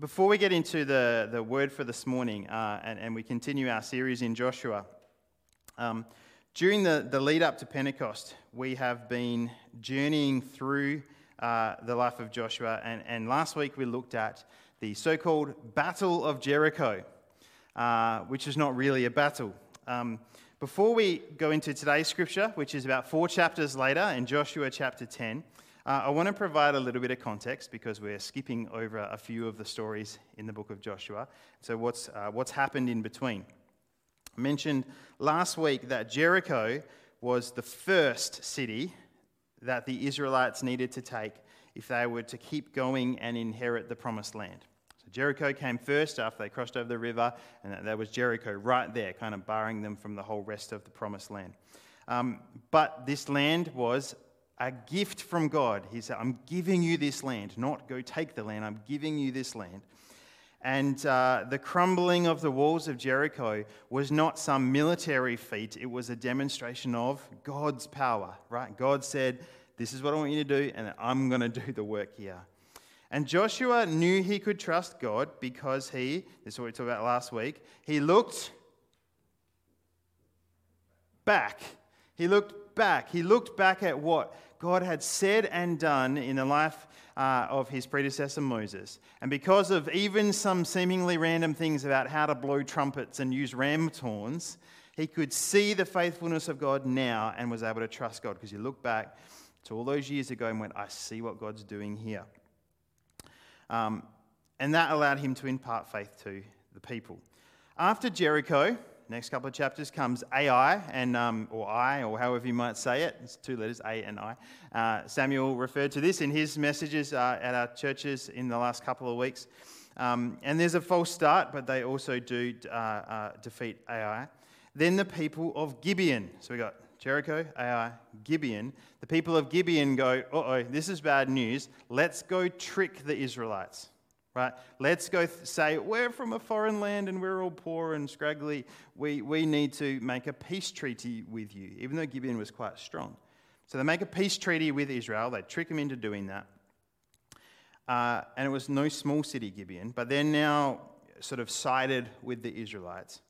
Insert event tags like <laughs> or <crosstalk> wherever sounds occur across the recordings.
Before we get into the, the word for this morning uh, and, and we continue our series in Joshua, um, during the, the lead up to Pentecost, we have been journeying through uh, the life of Joshua. And, and last week we looked at the so called Battle of Jericho, uh, which is not really a battle. Um, before we go into today's scripture, which is about four chapters later in Joshua chapter 10, uh, I want to provide a little bit of context because we're skipping over a few of the stories in the book of Joshua. So, what's, uh, what's happened in between? I mentioned last week that Jericho was the first city that the Israelites needed to take if they were to keep going and inherit the promised land. So Jericho came first after they crossed over the river, and that was Jericho right there, kind of barring them from the whole rest of the promised land. Um, but this land was a gift from God. He said, I'm giving you this land, not go take the land, I'm giving you this land. And uh, the crumbling of the walls of Jericho was not some military feat, it was a demonstration of God's power, right? God said, This is what I want you to do, and I'm going to <laughs> do the work here. And Joshua knew he could trust God because he, this is what we talked about last week, he looked back. He looked back. He looked back at what God had said and done in the life uh, of his predecessor Moses. And because of even some seemingly random things about how to blow trumpets and use ram's horns, he could see the faithfulness of God now and was able to trust God because he looked back to all those years ago and went, I see what God's doing here. Um, and that allowed him to impart faith to the people. After Jericho, next couple of chapters comes Ai, and, um, or I, or however you might say it. It's two letters, A and I. Uh, Samuel referred to this in his messages uh, at our churches in the last couple of weeks. Um, and there's a false start, but they also do uh, uh defeat Ai. Then the people of Gibeon. So we got Jericho, Ai, Gibeon. The people of Gibeon go, uh oh, this is bad news. Let's go trick the Israelites right? Let's go th- say, we're from a foreign land and we're all poor and scraggly. We, we need to make a peace treaty with you, even though Gibeon was quite strong. So they make a peace treaty with Israel. They trick them into doing that. Uh, and it was no small city, Gibeon, but they're now sort of sided with the Israelites.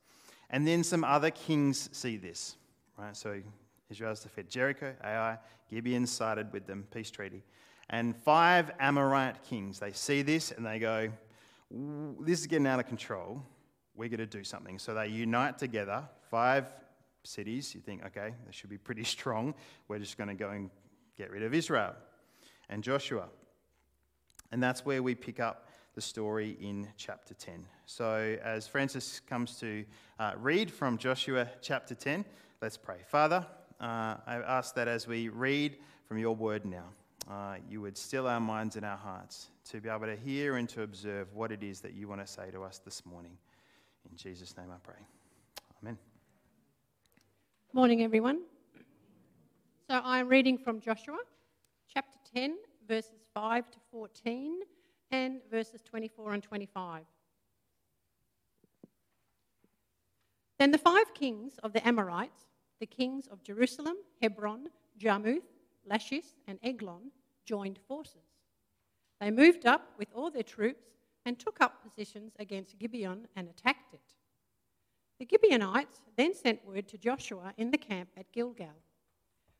And then some other kings see this, right? So Israel's defeated Jericho, Ai, Gibeon sided with them, peace treaty and five Amorite kings. They see this and they go, This is getting out of control. We're going to do something. So they unite together, five cities. You think, okay, they should be pretty <laughs> strong. We're just going to go and get rid of Israel and Joshua. And that's where we pick up the story in chapter 10. So, as Francis comes to uh, read from Joshua chapter 10, let's pray. Father, uh, I ask that as we read from your word now, uh, you would still our minds and our hearts to be able to hear and to observe what it is that you want to say to us this morning. In Jesus' name I pray. Amen. Morning, everyone. So I'm reading from Joshua chapter 10, verses 5 to 14, and verses 24 and 25. Then the five kings of the Amorites, the kings of Jerusalem, Hebron, Jarmuth, Lachish, and Eglon joined forces. They moved up with all their troops and took up positions against Gibeon and attacked it. The Gibeonites then sent word to Joshua in the camp at Gilgal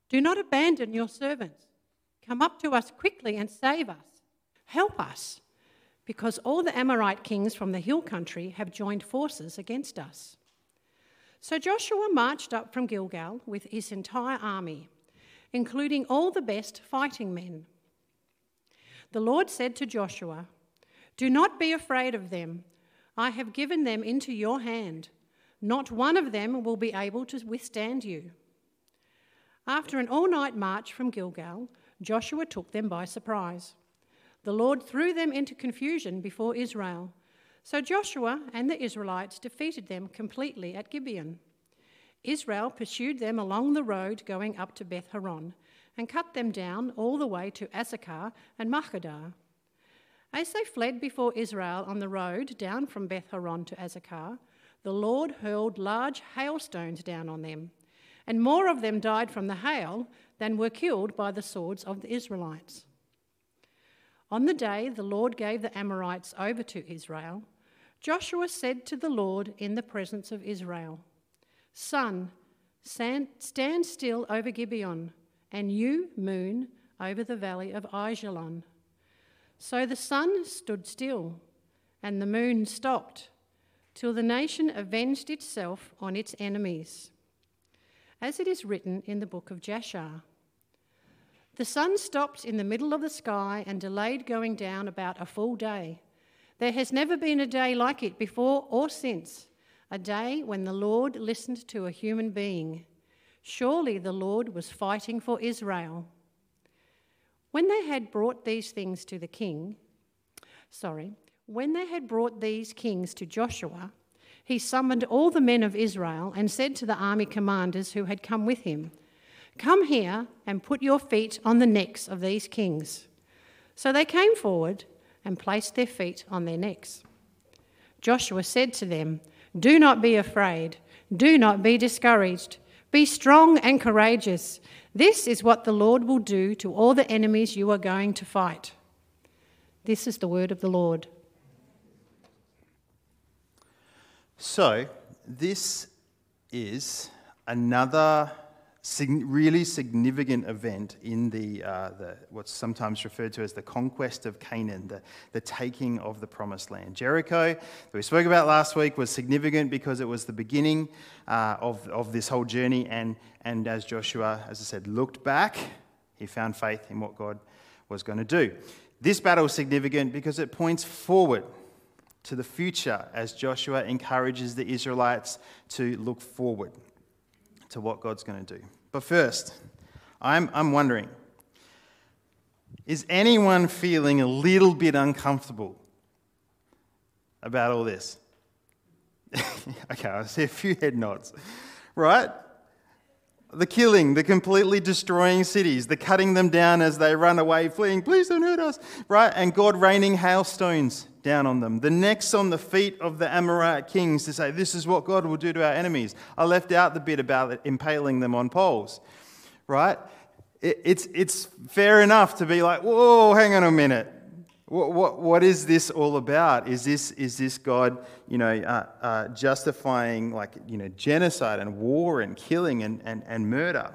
Do not abandon your servants. Come up to us quickly and save us. Help us, because all the Amorite kings from the hill country have joined forces against us. So Joshua marched up from Gilgal with his entire army including all the best fighting men. The Lord said to Joshua, Do not be afraid of them. I have given them into your hand. Not one of them will be able to withstand you. After an all night march from Gilgal, Joshua took them by surprise. The Lord threw them into confusion before Israel. So Joshua and the Israelites defeated them completely at Gibeon. Israel pursued them along the road going up to Beth Horon and cut them down all the way to Azekah and Makkedah. As they fled before Israel on the road down from Beth Horon to Azekah, the Lord hurled large hailstones down on them, and more of them died from the hail than were killed by the swords of the Israelites. On the day the Lord gave the Amorites over to Israel, Joshua said to the Lord in the presence of Israel, Sun, stand still over Gibeon, and you, moon, over the valley of Ajalon. So the sun stood still, and the moon stopped, till the nation avenged itself on its enemies. As it is written in the book of Jasher. The sun stopped in the middle of the sky and delayed going down about a full day. There has never been a day like it before or since, a day when the Lord listened to a human being. Surely the Lord was fighting for Israel. When they had brought these things to the king, sorry, when they had brought these kings to Joshua, he summoned all the men of Israel and said to the army commanders who had come with him, Come here and put your feet on the necks of these kings. So they came forward and placed their feet on their necks. Joshua said to them, Do not be afraid, do not be discouraged. Be strong and courageous. This is what the Lord will do to all the enemies you are going to fight. This is the word of the Lord. So, this is another really significant event in the, uh, the, what's sometimes referred to as the conquest of Canaan, the, the taking of the promised land. Jericho, that we spoke about last week, was significant because it was the beginning uh, of, of this whole journey. And, and as Joshua, as I said, looked back, he found faith in what God was going to do. This battle is significant because it points forward to the future as Joshua encourages the Israelites to look forward to what God's going to do. But first, I'm, I'm wondering is anyone feeling a little bit uncomfortable about all this? <laughs> okay, I see a few head nods. Right? The killing, the completely destroying cities, the cutting them down as they run away, fleeing, please don't hurt us, right? And God raining hailstones down on them. The necks on the feet of the Amorite kings to say, This is what God will do to our enemies. I left out the bit about impaling them on poles, right? It's, it's fair enough to be like, Whoa, hang on a minute. What, what, what is this all about? Is this, is this God, you know, uh, uh, justifying like, you know, genocide and war and killing and, and, and murder?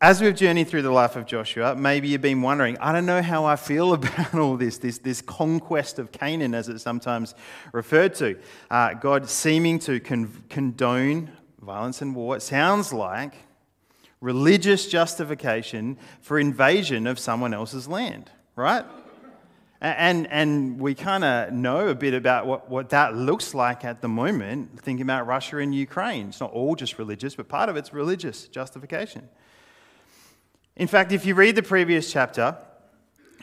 As we've journeyed through the life of Joshua, maybe you've been wondering, I don't know how I feel <laughs> about all this, this, this conquest of Canaan, as it's sometimes referred to. Uh, God seeming to con- condone violence and war. It sounds like religious justification for invasion of someone else's land, right? And, and we kind of know a bit about what, what that looks like at the moment, thinking about Russia and Ukraine. It's not all just religious, but part of it's religious justification. In fact, if you read the previous chapter,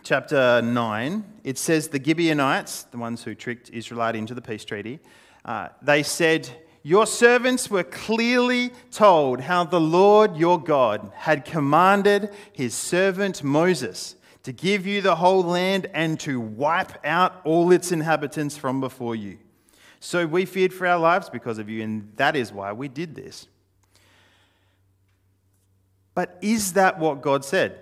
chapter 9, it says the Gibeonites, the ones who tricked Israelite into the peace treaty, uh, they said, Your servants were clearly told how the Lord your God had commanded his servant Moses to give you the whole land and to wipe out all its inhabitants from before you. So we feared for our lives because of you, and that is why we did this. But is that what God said?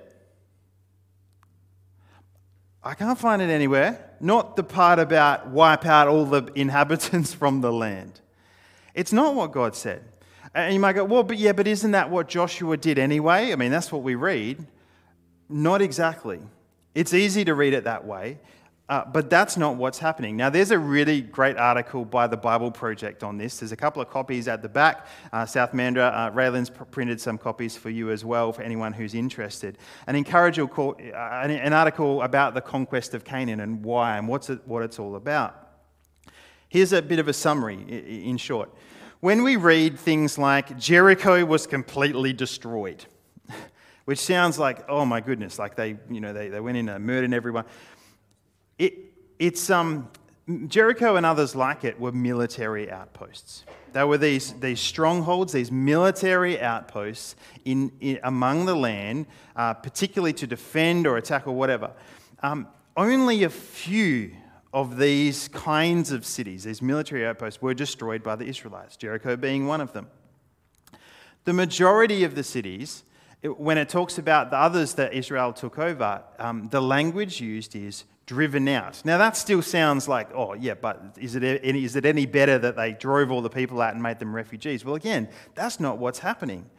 I can't find it anywhere. Not the part about wipe out all the <laughs> inhabitants from the land. It's not what God said. And you might go, well, but yeah, but isn't that what Joshua did anyway? I mean, that's what we read. Not exactly. It's easy to read it that way. Uh, but that's not what's happening. Now, there's a really great article by the Bible Project on this. There's a couple of copies at the back. Uh, South Mandurah, uh, Raylan's printed some copies for you as well, for anyone who's interested. An, encourageable, uh, an article about the conquest of Canaan and why and what's it, what it's all about. Here's a bit of a summary in short. When we read things like Jericho was completely destroyed, <laughs> which sounds like, oh my goodness, like they, you know, they, they went in and murdered everyone. It, it's, um, Jericho and others like it were military outposts. They were these, these strongholds, these military outposts in, in among the land, uh, particularly to defend or attack or whatever. Um, only a few of these kinds of cities, these military outposts, were destroyed by the Israelites, Jericho being one of them. The majority of the cities it, when it talks about the others that Israel took over, um, the language used is driven out. Now, that still sounds like, oh, yeah, but is it, any, is it any better that they drove all the people out and made them refugees? Well, again, that's not what's happening.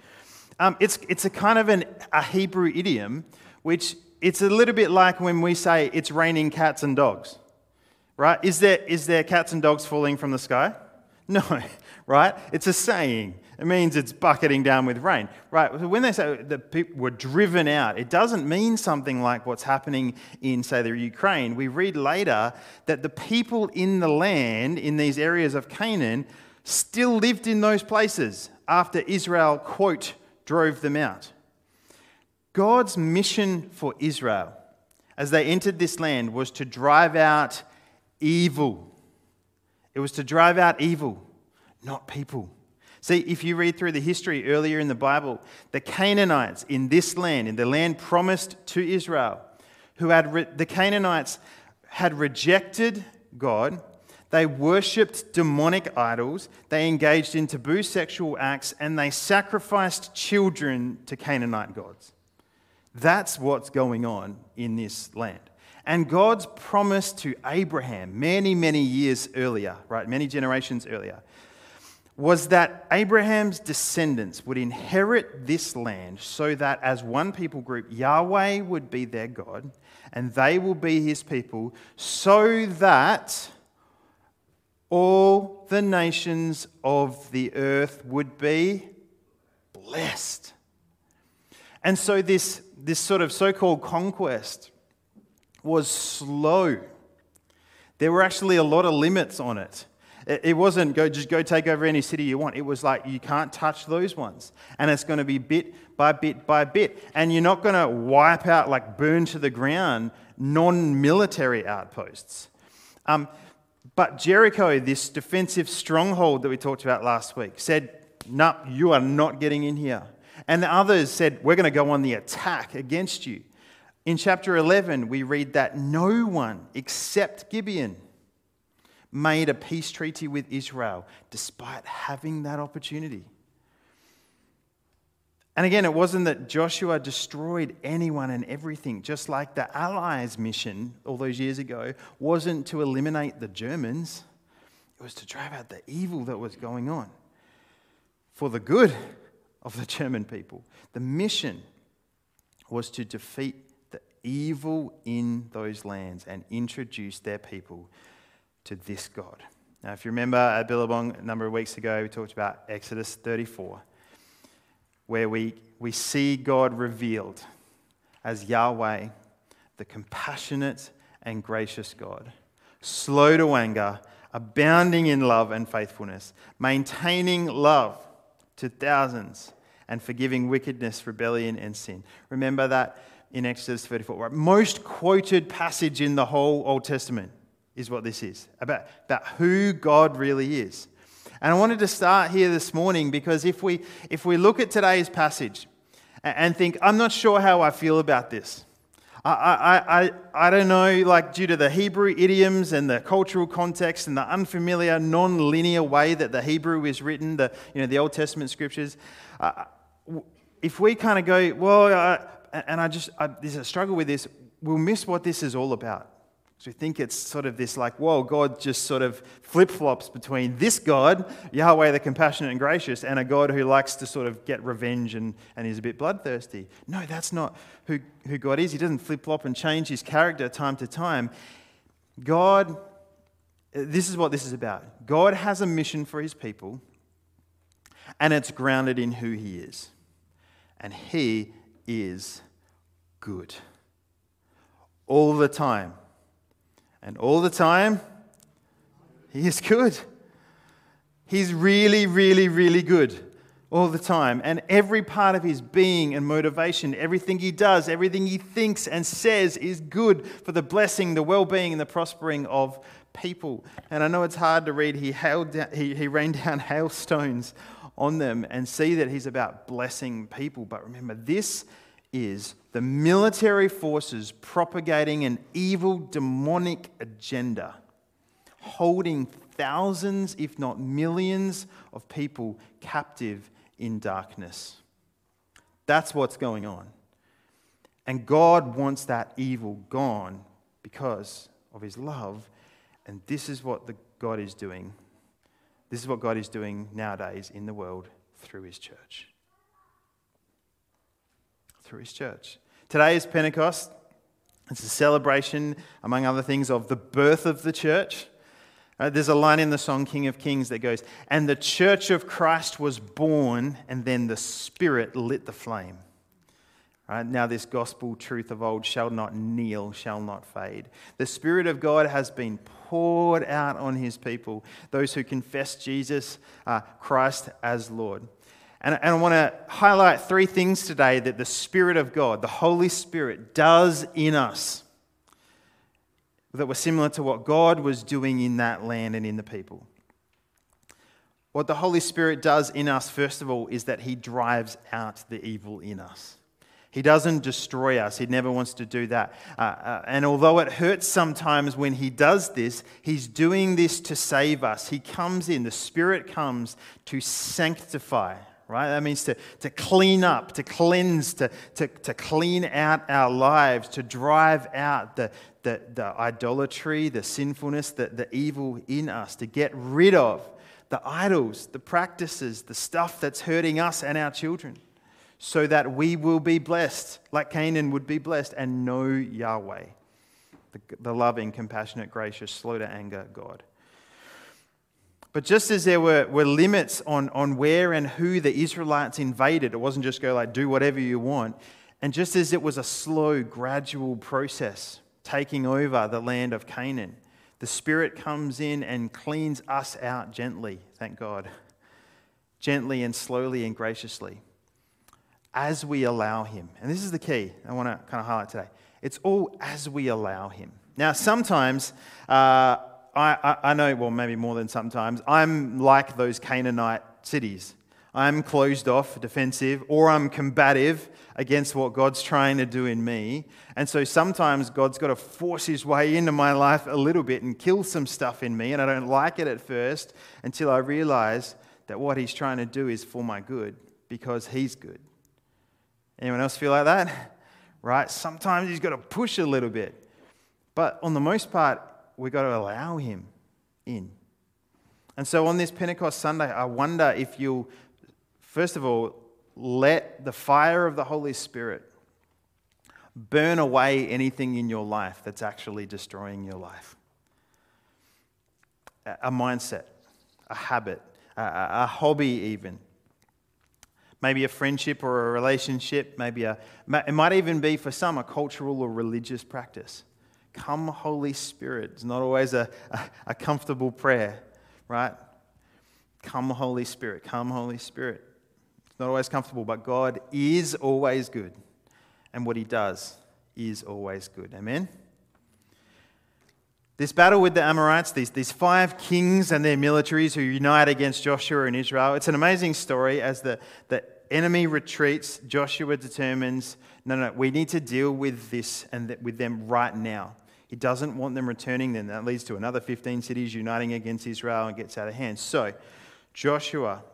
Um, it's, it's a kind of an, a Hebrew idiom, which it's a little bit like when we say it's raining cats and dogs, right? Is there, is there cats and dogs falling from the sky? No, <laughs> right? It's a saying. It means it's bucketing down with rain, right? So when they say that people were driven out, it doesn't mean something like what's happening in, say, the Ukraine. We read later that the people in the land, in these areas of Canaan, still lived in those places after Israel, quote, drove them out. God's mission for Israel as they entered this land was to drive out evil. It was to drive out evil, not people. See, if you read through the history earlier in the Bible, the Canaanites in this land, in the land promised to Israel, who had re- the Canaanites had rejected God, they worshipped demonic idols, they engaged in taboo sexual acts, and they sacrificed children to Canaanite gods. That's what's going on in this land. And God's promise to Abraham many, many years earlier, right, many generations earlier, was that Abraham's descendants would inherit this land so that as one people group, Yahweh would be their God and they will be his people, so that all the nations of the earth would be blessed. And so, this, this sort of so called conquest was slow. There were actually a lot of limits on it. It wasn't go just go take over any city you want. It was like you can't touch those ones. And it's going to be bit by bit by bit. And you're not going to wipe out, like burn to the ground, non military outposts. Um, but Jericho, this defensive stronghold that we talked about last week, said, No, you are not getting in here. And the others said, We're going to go on the attack against you. In chapter 11, we read that no one except Gibeon made a peace treaty with Israel despite having that opportunity. And again, it wasn't that Joshua destroyed anyone and everything, just like the Allies' mission all those years ago wasn't to eliminate the Germans, it was to drive out the evil that was going on for the good of the German people. The mission was to defeat the evil in those lands and introduce their people to this God. Now, if you remember at Billabong a number of weeks ago, we talked about Exodus 34, where we, we see God revealed as Yahweh, the compassionate and gracious God, slow to anger, abounding in love and faithfulness, maintaining love to thousands, and forgiving wickedness, rebellion, and sin. Remember that in Exodus 34, right? Most quoted passage in the whole Old Testament is what this is about, about who God really is. And I wanted to start here this morning because if we, if we look at today's passage and think, I'm not sure how I feel about this. I, I, I, I don't know, like due to the Hebrew idioms and the cultural context and the unfamiliar, non linear way that the Hebrew is written, the, you know, the Old Testament scriptures, uh, if we kind of go, well, uh, and I just, I, there's a struggle with this, we'll miss what this is all about. So we think it's sort of this like, whoa, God just sort of flip flops between this God, Yahweh the compassionate and gracious, and a God who likes to sort of get revenge and, and is a bit bloodthirsty. No, that's not who, who God is. He doesn't flip flop and change his character time to time. God, this is what this is about. God has a mission for his people, and it's grounded in who he is. And he is good all the time and all the time, He is good. He's really, really, really good all the time. And every part of his being and motivation, everything he does, everything he thinks and says is good for the blessing, the well being, and the prospering of people. And I know it's hard to read. He, down, he, he rained <laughs> down hailstones on them and see that he's about blessing people. But remember, this is the military forces propagating an evil demonic agenda, holding thousands, if not millions, of people captive in darkness. That's what's going on. And God wants that evil gone because of his love. And this is what the God is doing. This is what God is doing nowadays in the world through his church. Through his church. Today is Pentecost. It's a celebration, among other things, of the birth of the church. Uh, there's a line in the song King of Kings that goes, And the church of Christ was born, and then the Spirit lit the flame. Right? Now, this gospel truth of old shall not kneel, shall not fade. The Spirit of God has been poured out on his people, those who confess Jesus uh, Christ as Lord. And, I want to highlight three things today that the Spirit of God, the Holy Spirit, does in us that were similar to what God was doing in that land and in the people. What the Holy Spirit does in us, first of all, is that He drives out the evil in us. He doesn't destroy us. He never wants to do that. Uh, uh, and although it hurts sometimes when he does this, he's doing this to save us. He comes in, the Spirit comes to sanctify, right? That means to, to clean up, to cleanse, to, to, to clean out our lives, to drive out the, the, the idolatry, the sinfulness, the, the evil in us, to get rid of the idols, the practices, the stuff that's hurting us and our children so that we will be blessed, like Canaan would be blessed, and know Yahweh, the, the loving, compassionate, gracious, slow to anger God. But just as there were, were limits on, on where and who the Israelites invaded, it wasn't just go like, do whatever you want. And just as it was a slow, gradual process taking over the land of Canaan, the Spirit comes in and cleans us out gently, thank God. Gently and slowly and graciously as we allow Him. And this is the key I want to kind of highlight today. It's all as we allow Him. Now, sometimes, uh, I, I, I know, well, maybe more than sometimes, I'm like those Canaanite cities. I'm closed off, defensive, or I'm combative against what God's trying to do in me. And so sometimes God's got to force his way into my life a little bit and kill some stuff in me. And I don't like it at first until I realize that what he's trying to do is for my good because he's good. Anyone else feel like that? Right? Sometimes he's got to push a little bit. But on the most part, we've got to allow him in. And so on this Pentecost Sunday, I wonder if you'll, first of all, let the fire of the Holy Spirit burn away anything in your life that's actually destroying your life. A mindset, a habit, a, hobby, even maybe a friendship or a relationship, maybe a, it might even be for some a cultural or religious practice. Come, Holy Spirit. It's not always a, a, a comfortable prayer, right? Come, Holy Spirit. Come, Holy Spirit. It's not always comfortable, but God is always good. And what He does is always good. Amen? This battle with the Amorites, these, these five kings and their militaries who unite against Joshua and Israel, it's an amazing story as the, the enemy retreats, Joshua determines, no, no, we need to deal with this and with them right now. He doesn't want them returning, then that leads to another 15 cities uniting against Israel and gets out of hand. So Joshua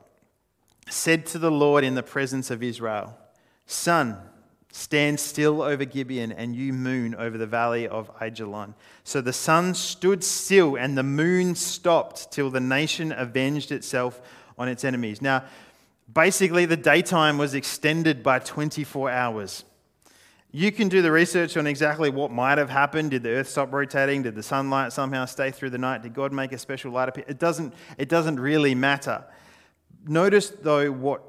said to the Lord in the presence of Israel, Sun, stand still over Gibeon, and you moon over the valley of Ajalon. So the sun stood still, and the moon stopped till the nation avenged itself on its enemies. Now, Basically, the daytime was extended by 24 hours. You can do the research on exactly what might have happened. Did the earth stop rotating? Did the sunlight somehow stay through the night? Did God make a special light appear? It doesn't, it doesn't really matter. Notice, though, what,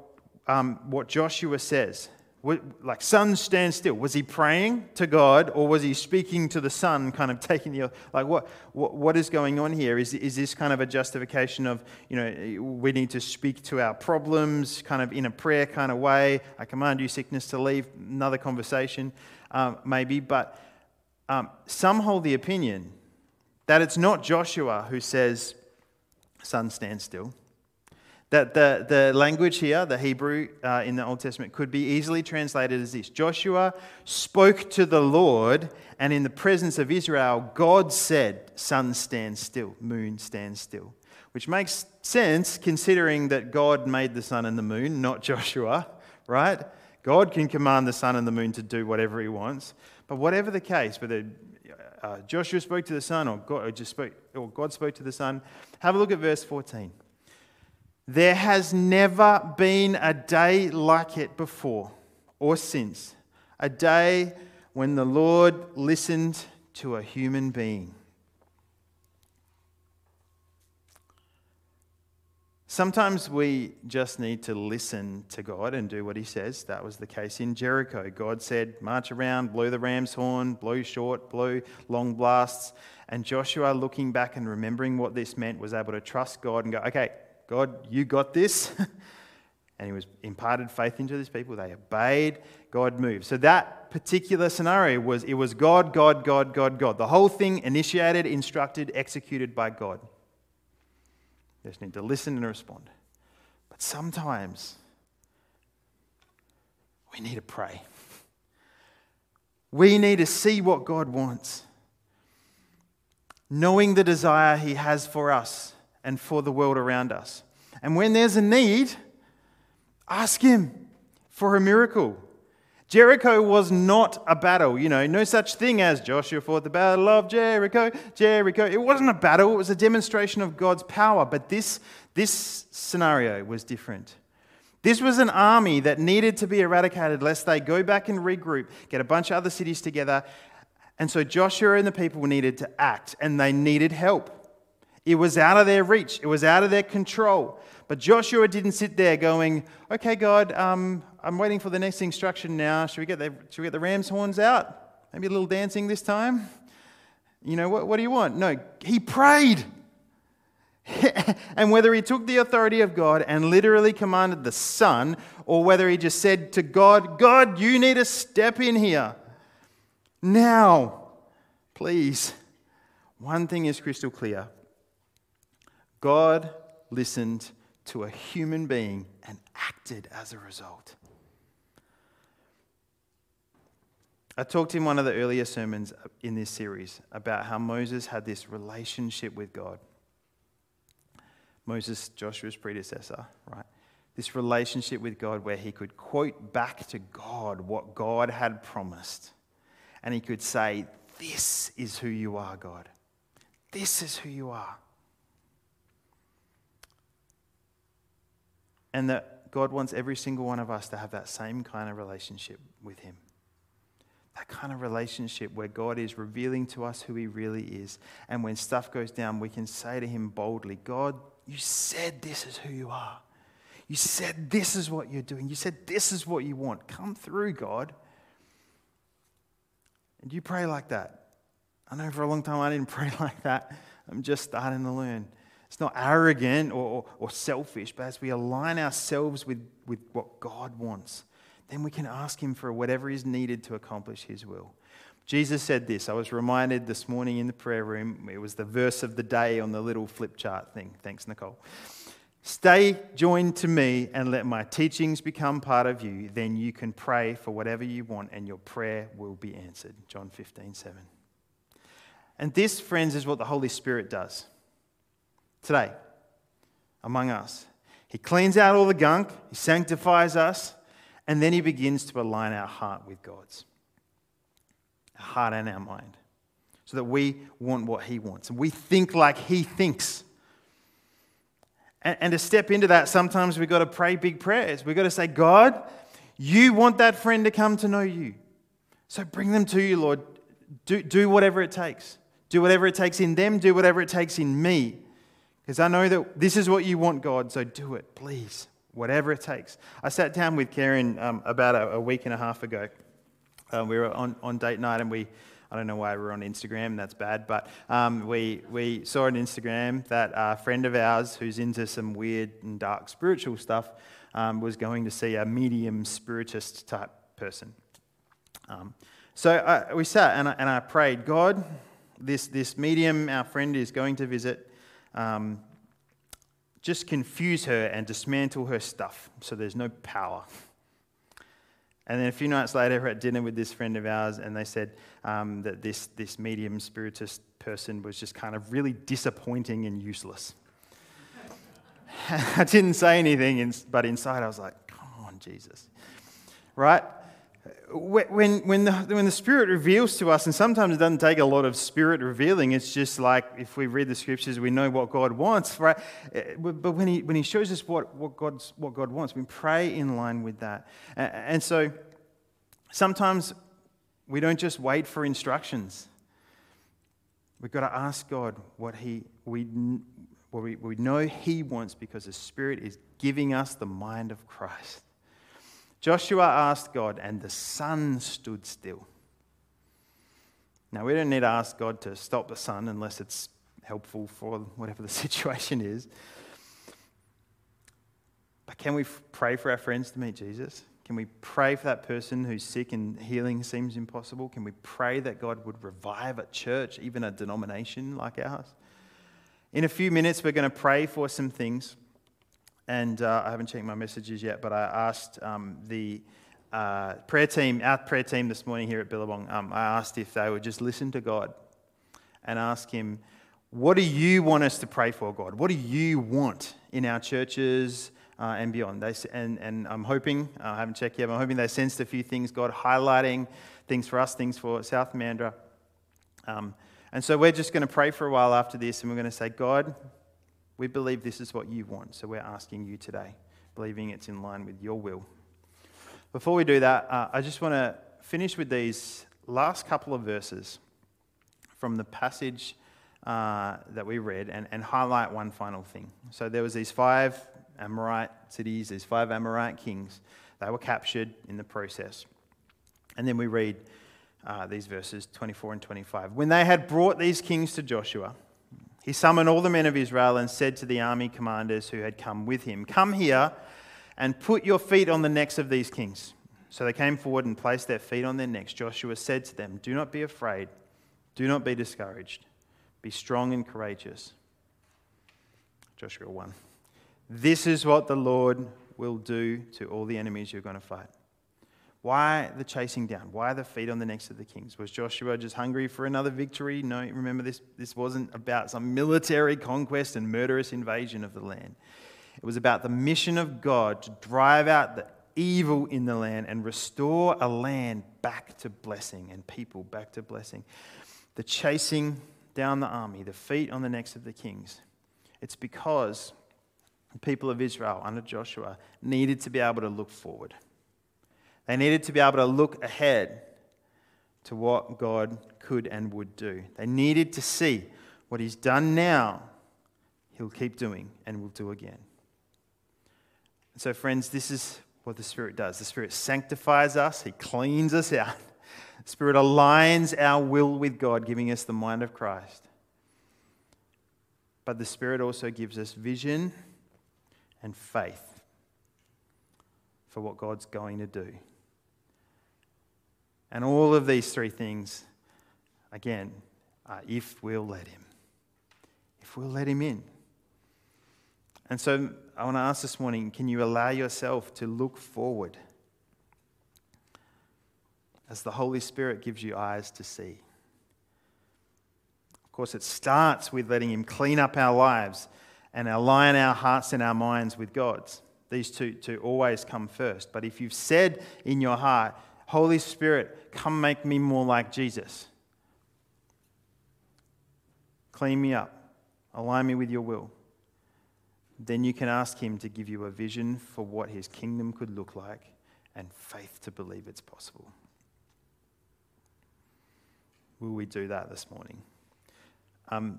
um, what Joshua says like sun stand still. Was he praying to god or was he speaking to the sun kind of <laughs> taking the like what what, what is going on here? Is, is this kind of a justification of you know we need to speak to our problems kind of in a prayer kind of way? I command you sickness to leave. Another conversation um, maybe. But um, some hold the opinion that it's not joshua who says sun stand still that the, the language here, the Hebrew uh, in the Old Testament, could be easily translated as this Joshua spoke to the Lord, and in the presence of Israel, God said, Sun stand still, moon stand still. Which makes sense considering that God made the sun and the moon, not <laughs> Joshua, right? God can command the sun and the moon to do whatever he wants. But whatever the case, whether uh, Joshua spoke to the sun or God, or spoke, or God spoke to the sun, have a look at verse 14. There has never been a day like it before or since, a day when the Lord listened to a human being. Sometimes we just need to listen to God and do what He says. That was the case in Jericho. God said, March around, blow the ram's horn, blow short, blow long blasts. And Joshua, looking back and remembering what this meant, was able to trust God and go, Okay, God, you got this. <laughs> and he was imparted faith into these people. They obeyed, God moved. So that particular scenario was it was God, God, God, God, God. The whole thing initiated, instructed, executed by God. You just need to listen and respond. But sometimes we need to pray. We need to see what God wants, knowing the desire He has for us and for the world around us. And when there's a need, ask Him for a miracle. Jericho was not a battle. You know, no such thing as Joshua fought the battle of Jericho, Jericho. It wasn't a battle, it was a demonstration of God's power. But this, this scenario was different. This was an army that needed to be eradicated lest they go back and regroup, get a bunch of other cities together. And so Joshua and the people needed to act, and they needed help. It was out of their reach, it was out of their control. But Joshua didn't sit there going, okay, God, um, I'm waiting for the next instruction now. Should we, get the, should we get the ram's horns out? Maybe a little dancing this time? You know, what, what do you want? No, he prayed. <laughs> and whether he took the authority of God and literally commanded the sun, or whether he just said to God, God, you need to step in here. Now, please. One thing is crystal clear God listened to a human being and acted as a result. I talked in one of the earlier sermons in this series about how Moses had this relationship with God. Moses, Joshua's predecessor, right? This relationship with God where he could quote back to God what God had promised. And he could say, This is who you are, God. This is who you are. And that God wants every single one of us to have that same kind of relationship with Him. That kind of relationship where God is revealing to us who He really is. And when stuff goes down, we can say to Him boldly, God, you said this is who you are. You said this is what you're doing. You said this is what you want. Come through, God. And you pray like that. I know for a long time I didn't <laughs> pray like that. I'm just starting to learn. It's not arrogant or, or, or, selfish, but as we align ourselves with, with what God wants, then we can ask Him for whatever is needed to accomplish His will. Jesus said this. I was reminded this morning in the prayer room. It was the verse of the day on the little flip chart thing. Thanks, Nicole. Stay joined to me and let my teachings become part of you. Then you can pray for whatever you want and your prayer will be answered. John 15, 7. And this, friends, is what the Holy Spirit does today among us. He cleans out all the gunk, He sanctifies us, and then He begins to align our heart with God's. Our heart and our mind. So that we want what He wants. And we think like He thinks. And, and to step into that, sometimes we've got to pray big prayers. We've got to say, God, you want that friend to come to know you. So bring them to you, Lord. Do, do whatever it takes. Do whatever it takes in them, do whatever it takes in me because I know that this is what you want, God, so do it, please, whatever it takes. I sat down with Karen um, about a, a, week and a half ago. Uh, we were on, on date night and we, I don't know why we were on Instagram, that's bad, but um, we, we saw on Instagram that a friend of ours who's into some weird and dark spiritual stuff um, was going to see a medium spiritist type person. Um, so I, we sat and I, and I prayed, God, this, this medium our friend is going to visit um, just confuse her and dismantle her stuff so there's no power. And then a few nights later, we're at dinner with this friend of ours, and they said um, that this, this medium spiritist person was just kind of really disappointing and useless. <laughs> I didn't say anything, but inside I was like, come on, Jesus. right? When, when, the, when the Spirit reveals to us, and sometimes it doesn't take a lot of Spirit revealing, it's just like if we read the scriptures, we know what God wants, right? Eh, but when He, when he shows us what, what, God's, what God wants, we pray in line with that. And so sometimes we don't just wait for instructions. We've got to ask God what He, we, what we, we know He wants because the Spirit is giving us the mind of Christ. Joshua asked God, and the sun stood still. Now, we don't need to ask God to stop the sun unless it's helpful for whatever the <laughs> situation is. But can we pray for our friends to meet Jesus? Can we pray for that person who's sick and healing seems impossible? Can we pray that God would revive a church, even a denomination like ours? In a few minutes, we're going to pray for some things. And uh, I haven't checked my messages yet, but I asked um, the uh, prayer team, our prayer team this morning here at Billabong, um, I asked if they would just listen to God and ask Him, What do you want us to pray for, God? What do you want in our churches uh, and beyond? They, and, and I'm hoping, uh, I haven't checked yet, but I'm hoping they sensed a few things, God, highlighting things for us, things for South Mandurah. Um, and so we're just going to pray for a while after this, and we're going to say, God, we believe this is what you want, so we're asking you today, believing it's in line with your will. Before we do that, uh, I just want to finish with these last couple of verses from the passage uh, that we read and, and highlight one final thing. So there was these five Amorite cities, these five Amorite kings. They were captured in the process. And then we read uh, these verses 24 and 25. When they had brought these kings to Joshua, he summoned all the men of Israel and said to the army commanders who had come with him, Come here and put your feet on the necks of these kings. So they came forward and placed their feet on their necks. Joshua said to them, Do not be afraid, do not be discouraged, be strong and courageous. Joshua 1. This is what the Lord will do to all the enemies you're going to fight. Why the chasing down? Why the feet on the necks of the kings? Was Joshua just hungry for another victory? No, remember this, this wasn't about some military conquest and murderous invasion of the land. It was about the mission of God to drive out the evil in the land and restore a land back to blessing and people back to blessing. The chasing down the army, the feet on the necks of the kings. It's because the people of Israel under Joshua needed to be able to look forward. They needed to be able to look ahead to what God could and would do. They needed to see what He's done now, He'll keep doing and will do again. So, friends, this is what the Spirit does. The Spirit sanctifies us, He cleans us out. The Spirit aligns our will with God, giving us the mind of Christ. But the Spirit also gives us vision and faith for what God's going to do. And all of these three things, again, are if we'll let Him. If we'll let Him in. And so I want to ask this morning can you allow yourself to look forward as the Holy Spirit gives you eyes to see? Of course, it starts with letting Him clean up our lives and align our hearts and our minds with God's. These two, two always come first. But if you've said in your heart, Holy Spirit, come make me more like Jesus. Clean me up. Align me with your will. Then you can ask Him to give you a vision for what His kingdom could look like and faith to believe it's possible. Will we do that this morning? Um,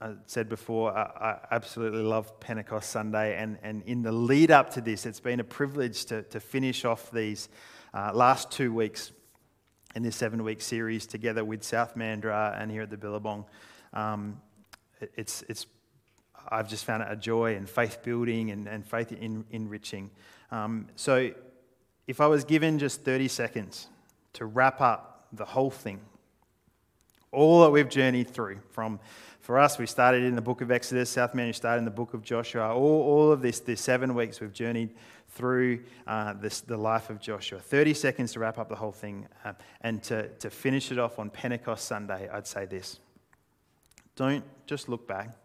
I said before, I, I, absolutely love Pentecost Sunday, and, and in the lead up to this, it's been a privilege to, to finish off these uh, last two weeks in this seven week series together with South Mandurah and here at the Billabong. Um, it's, it's, I've just found it a joy and faith building and, and faith in, enriching. Um, so, if I was given just 30 seconds to wrap up the whole thing, all that we've journeyed through from for us, we started in the book of Exodus, South Man, started in the book of Joshua. All, all of this, this seven weeks, we've journeyed through uh, this, the life of Joshua. 30 seconds to wrap up the whole thing. Uh, and to, to finish it off on Pentecost Sunday, I'd say this don't just look back,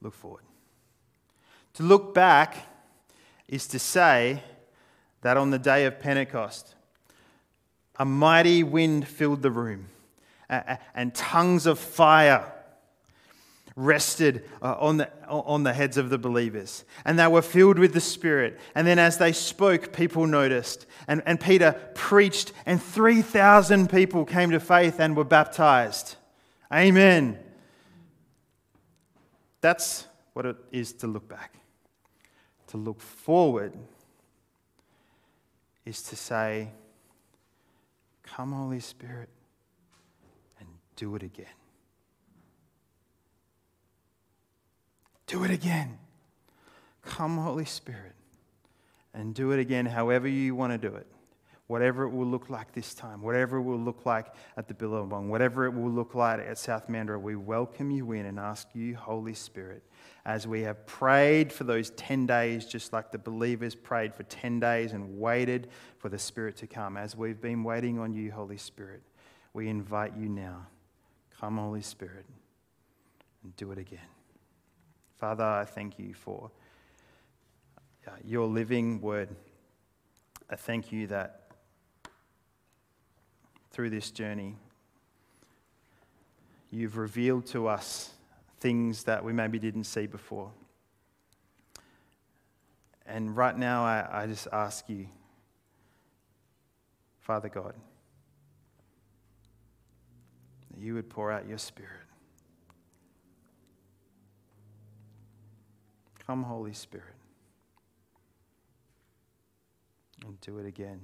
look forward. To look back is to say that on the day of Pentecost, a mighty wind filled the room, and tongues of fire rested uh, on the, on the heads of the believers. And they were filled with the Spirit. And then as they spoke, people noticed. And, and Peter preached, and 3,000 people came to faith and were baptized. Amen. That's what it is to look back. To look forward is to say, Come, Holy Spirit, do it again. Do it again. Come, Holy Spirit, and do it again however you want to do it. Whatever it will look like this time, whatever it will look like at the Billabong, whatever it will look like at South Mandurah, we welcome you in and ask you, Holy Spirit, as we have prayed for those 10 days, just like the believers prayed for 10 days and waited for the Spirit to come. As we've been waiting on you, Holy Spirit, we invite you now. Come, Holy Spirit, and do it again. Father, I thank you for uh, your living word. I thank you that through this journey, you've revealed to us things that we maybe didn't see before. And right now, I, I just ask you, Father God, you would pour out your Spirit. Come, Holy Spirit, and do it again.